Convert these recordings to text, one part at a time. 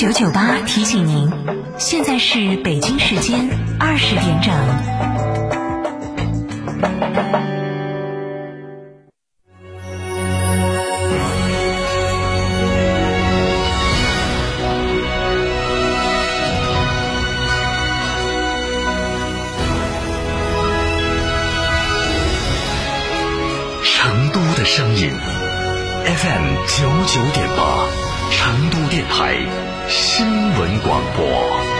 九九八提醒您，现在是北京时间二十点整。成都的声音，FM 九九点八，成都电台新闻广播。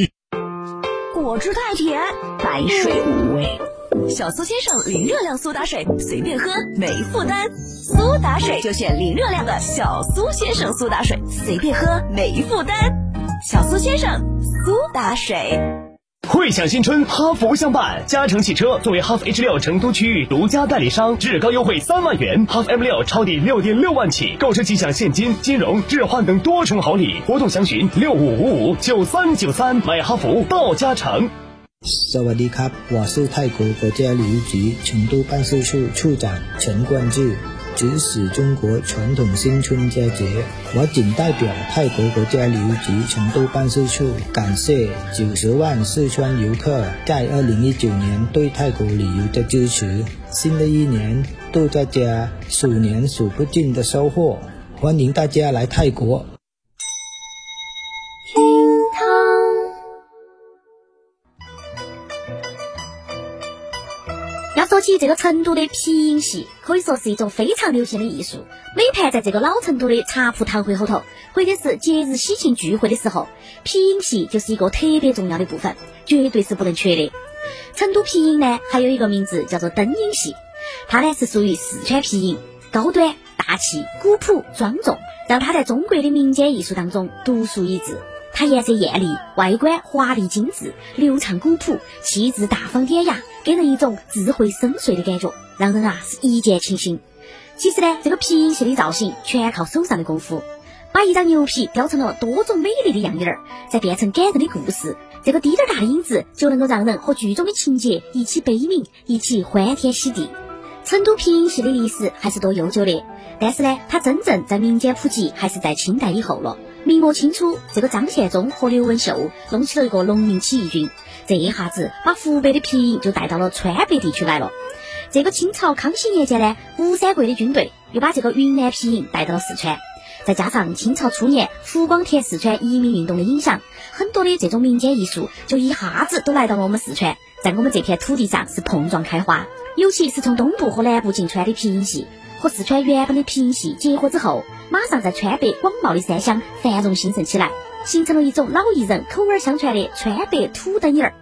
果汁太甜，白水无味。小苏先生零热量苏打水，随便喝没负担。苏打水就选零热量的小苏先生苏打水，随便喝没负担。小苏先生苏打水。汇享新春，哈弗相伴。嘉诚汽车作为哈弗 H 六成都区域独家代理商，至高优惠三万元，哈弗 M 六超低六点六万起，购车即享现金、金融、置换等多重好礼。活动详询六五五五九三九三，买哈弗到嘉诚。萨瓦迪卡，我是泰国国家旅游局成都办事处处长陈冠志。指使中国传统新春佳节，我谨代表泰国国家旅游局成都办事处感谢九十万四川游客在二零一九年对泰国旅游的支持。新的一年，祝大家鼠年数不尽的收获，欢迎大家来泰国。说起这个成都的皮影戏，可以说是一种非常流行的艺术。每盘在这个老成都的茶铺堂会后头，或者是节日喜庆聚会的时候，皮影戏就是一个特别重要的部分，绝对是不能缺的。成都皮影呢，还有一个名字叫做灯影戏，它呢是属于四川皮影，高端、大气、古朴、庄重，让它在中国的民间艺术当中独树一帜。它颜色艳丽，外观华丽精致，流畅古朴，气质大方典雅，给人一种智慧深邃的感觉，让人啊是一见倾心。其实呢，这个皮影戏的造型全靠手上的功夫，把一张牛皮雕成了多种美丽的样儿，再变成感人的故事，这个滴点儿大的影子就能够让人和剧中的情节一起悲悯，一起欢天喜地。成都皮影戏的历史还是多悠久的，但是呢，它真正在民间普及还是在清代以后了。明末清初，这个张献忠和刘文秀弄起了一个农民起义军，这一下子把湖北的皮影就带到了川北地区来了。这个清朝康熙年间呢，吴三桂的军队又把这个云南皮影带到了四川，再加上清朝初年湖广填四川移民运动的影响，很多的这种民间艺术就一下子都来到了我们四川，在我们这片土地上是碰撞开花。尤其是从东部和南部进川的皮影戏和四川原本的皮影戏结合之后，马上在川北广袤的山乡繁荣兴盛起来，形成了一种老艺人口耳相传的川北土灯影儿。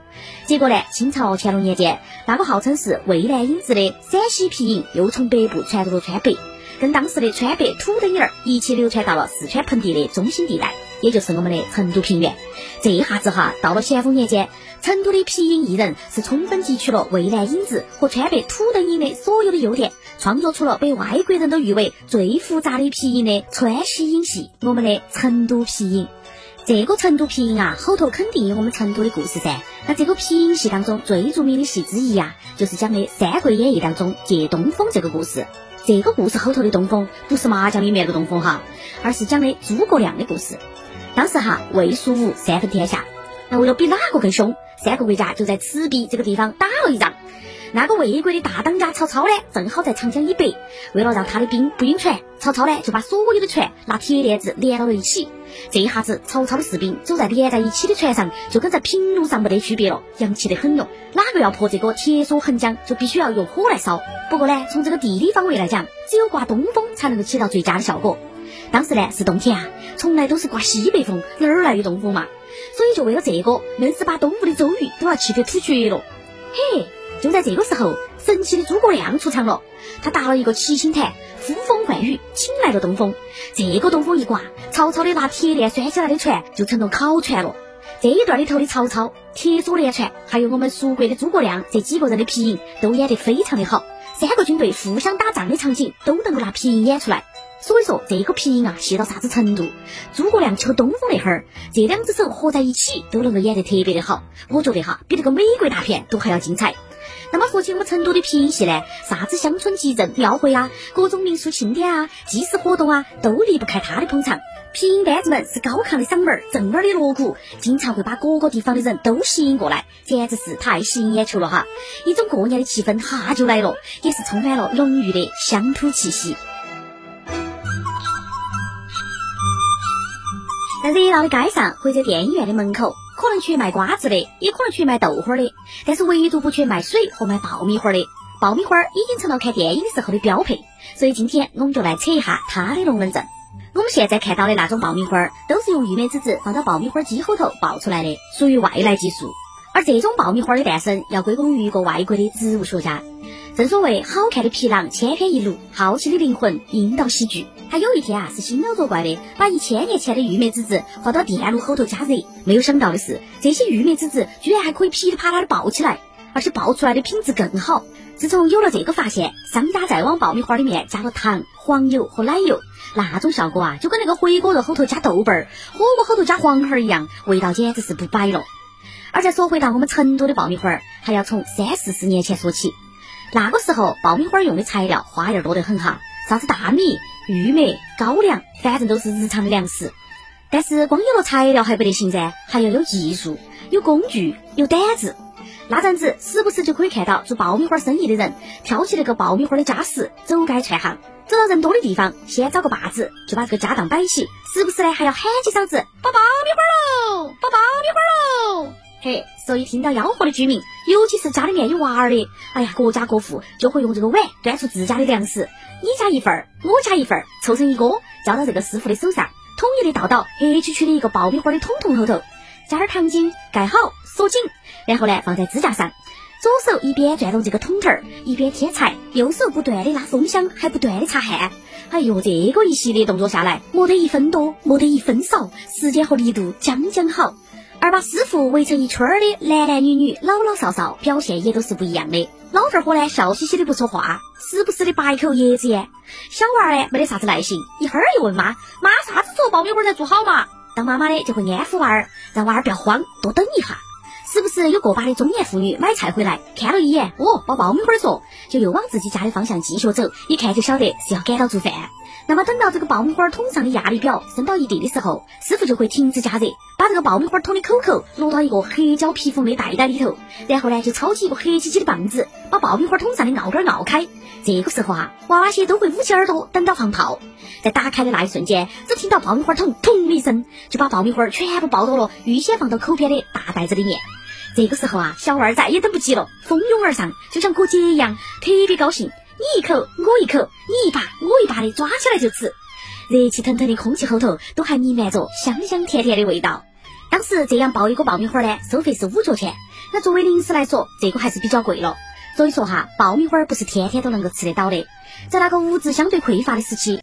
结果呢，清朝乾隆年间，那个号称是渭南影子的陕西皮影又从北部传入了川北，跟当时的川北土灯影儿一起流传到了四川盆地的中心地带，也就是我们的成都平原。这一下子哈，到了咸丰年间。成都的皮影艺人是充分汲取了渭南影子和川北土灯影的所有的优点，创作出了被外国人都誉为最复杂的皮影的川西影戏——我们的成都皮影。这个成都皮影啊，后头肯定有我们成都的故事噻。那这个皮影戏当中最著名的戏之一啊，就是讲的《三国演义》当中借东风这个故事。这个故事后头的东风不是麻将里面的东风哈，而是讲的诸葛亮的故事。当时哈，魏、蜀、吴三分天下，那为了比哪个更凶。三个国家就在赤壁这个地方打了一仗。那个魏国的大当家曹操呢，正好在长江以北。为了让他的兵不晕船，曹操呢就把所有的船拿铁链子连到了一起。这一下子，曹操的士兵走在连在一起的船上，就跟在平路上没得区别了，洋气得很哟。哪个要破这个铁索横江，就必须要用火来烧。不过呢，从这个地理方位来讲，只有刮东风才能够起到最佳的效果。当时呢是冬天啊，从来都是刮西北风，哪儿来的东风嘛？所以就为了这个，硬是把东吴的周瑜都要气得吐血了。嘿，就在这个时候，神奇的诸葛亮出场了。他搭了一个七星坛，呼风唤雨，请来了东风。这个东风一刮，曹操的拿铁链拴起来的船就成了烤船了。这一段里头的曹操、铁索连船，还有我们蜀国的诸葛亮这几个人的皮影都演得非常的好。三个军队互相打仗的场景都能够拿皮影演出来。所以说这个皮影啊，细到啥子程度？诸葛亮求东风那会儿，这两只手合在一起都能够演得特别的好。我觉得哈，比那个美国大片都还要精彩。那么说起我们成都的皮影戏呢，啥子乡村集镇、庙会啊，各种民俗庆典啊、祭祀活动啊，都离不开他的捧场。皮影班子们是高亢的嗓门、震耳的锣鼓，经常会把各个地方的人都吸引过来，简直是太吸引眼球了哈！一种过年的气氛哈就来了，也是充满了浓郁的乡土气息。热闹的街上或者电影院的门口，可能缺卖瓜子的，也可能缺卖豆花的，但是唯独不缺卖水和卖爆米花的。爆米花已经成了看电影的时候的标配，所以今天我们就来扯一下它的龙门阵。我们现在看到的那种爆米花，都是用玉米籽籽放到爆米花机后头爆出来的，属于外来技术。而这种爆米花的诞生，要归功于一个外国的植物学家。正所谓好看的皮囊千篇一律，好奇的灵魂应当喜剧。他有一天啊，是心脑作怪的，把一千年前的玉米籽籽放到电炉后头加热。没有想到的是，这些玉米籽籽居然还可以噼里啪啦的爆起来，而且爆出来的品质更好。自从有了这个发现，商家再往爆米花里面加了糖、黄油和奶油，那种效果啊，就跟那个回锅肉后头加豆瓣儿、火锅后头加黄喉儿一样，味道简直是不摆了。而再说回到我们成都的爆米花儿，还要从三四十年前说起。那个时候，爆米花儿用的材料花样多得很哈，啥子大米、玉米、高粱，反正都是日常的粮食。但是光有了材料还不得行噻，还要有技术、有工具、有胆子。那阵子时不时就可以看到做爆米花生意的人挑起那个爆米花的家什，走街串巷，走到人多的地方，先找个把子就把这个家当摆起，时不时呢还要喊几嗓子“，爆爆米花喽”。嘿，所以听到吆喝的居民，尤其是家里面有娃儿的，哎呀，各家各户就会用这个碗端出自家的粮食，你家一份儿，我家一份儿，凑成一锅，交到这个师傅的手上，统一的倒到黑黢黢的一个爆米花的桶桶后头，加点糖精，盖好，锁紧，然后呢放在支架上，左手一边转动这个桶头儿，一边添柴，右手不断的拉风箱，还不断的擦汗。哎呦，这个一系列动作下来，没得一分多，没得一分少，时间和力度将将好。而把师傅围成一圈儿的男男女女、老老少少，表现也都是不一样的。老二伙呢，笑嘻嘻的不说话，时不时的拔一口椰子烟。小娃儿呢，没得啥子耐心，一会儿又问妈：“妈，啥子时候爆米花才做好嘛？”当妈妈的就会安抚娃儿，让娃儿不要慌，多等一下。时不时有过把的中年妇女买菜回来，看了一眼，哦，包爆米花说，就又往自己家的方向继续走，一看就晓得是要赶到做饭。那么等到这个爆米花桶上的压力表升到一定的时候，师傅就会停止加热，把这个爆米花桶的口口落到一个黑胶密封的袋袋里头，然后呢就抄起一个黑漆漆的棒子，把爆米花桶上的鏊杆鏊开。这个时候啊，娃娃些都会捂起耳朵等到放炮。在打开的那一瞬间，只听到爆米花桶“砰”的一声，就把爆米花全部爆到了预先放到口边的大袋子里面。这个时候啊，小娃儿再也等不及了，蜂拥而上，就像过节一样，特别高兴。你一口，我一口，你一把，我一把的抓起来就吃。热气腾腾的空气后头都还弥漫着香香甜甜的味道。当时这样爆一个爆米花呢，收费是五角钱。那作为零食来说，这个还是比较贵了。所以说哈，爆米花不是天天都能够吃得到的。在那个物质相对匮乏的时期，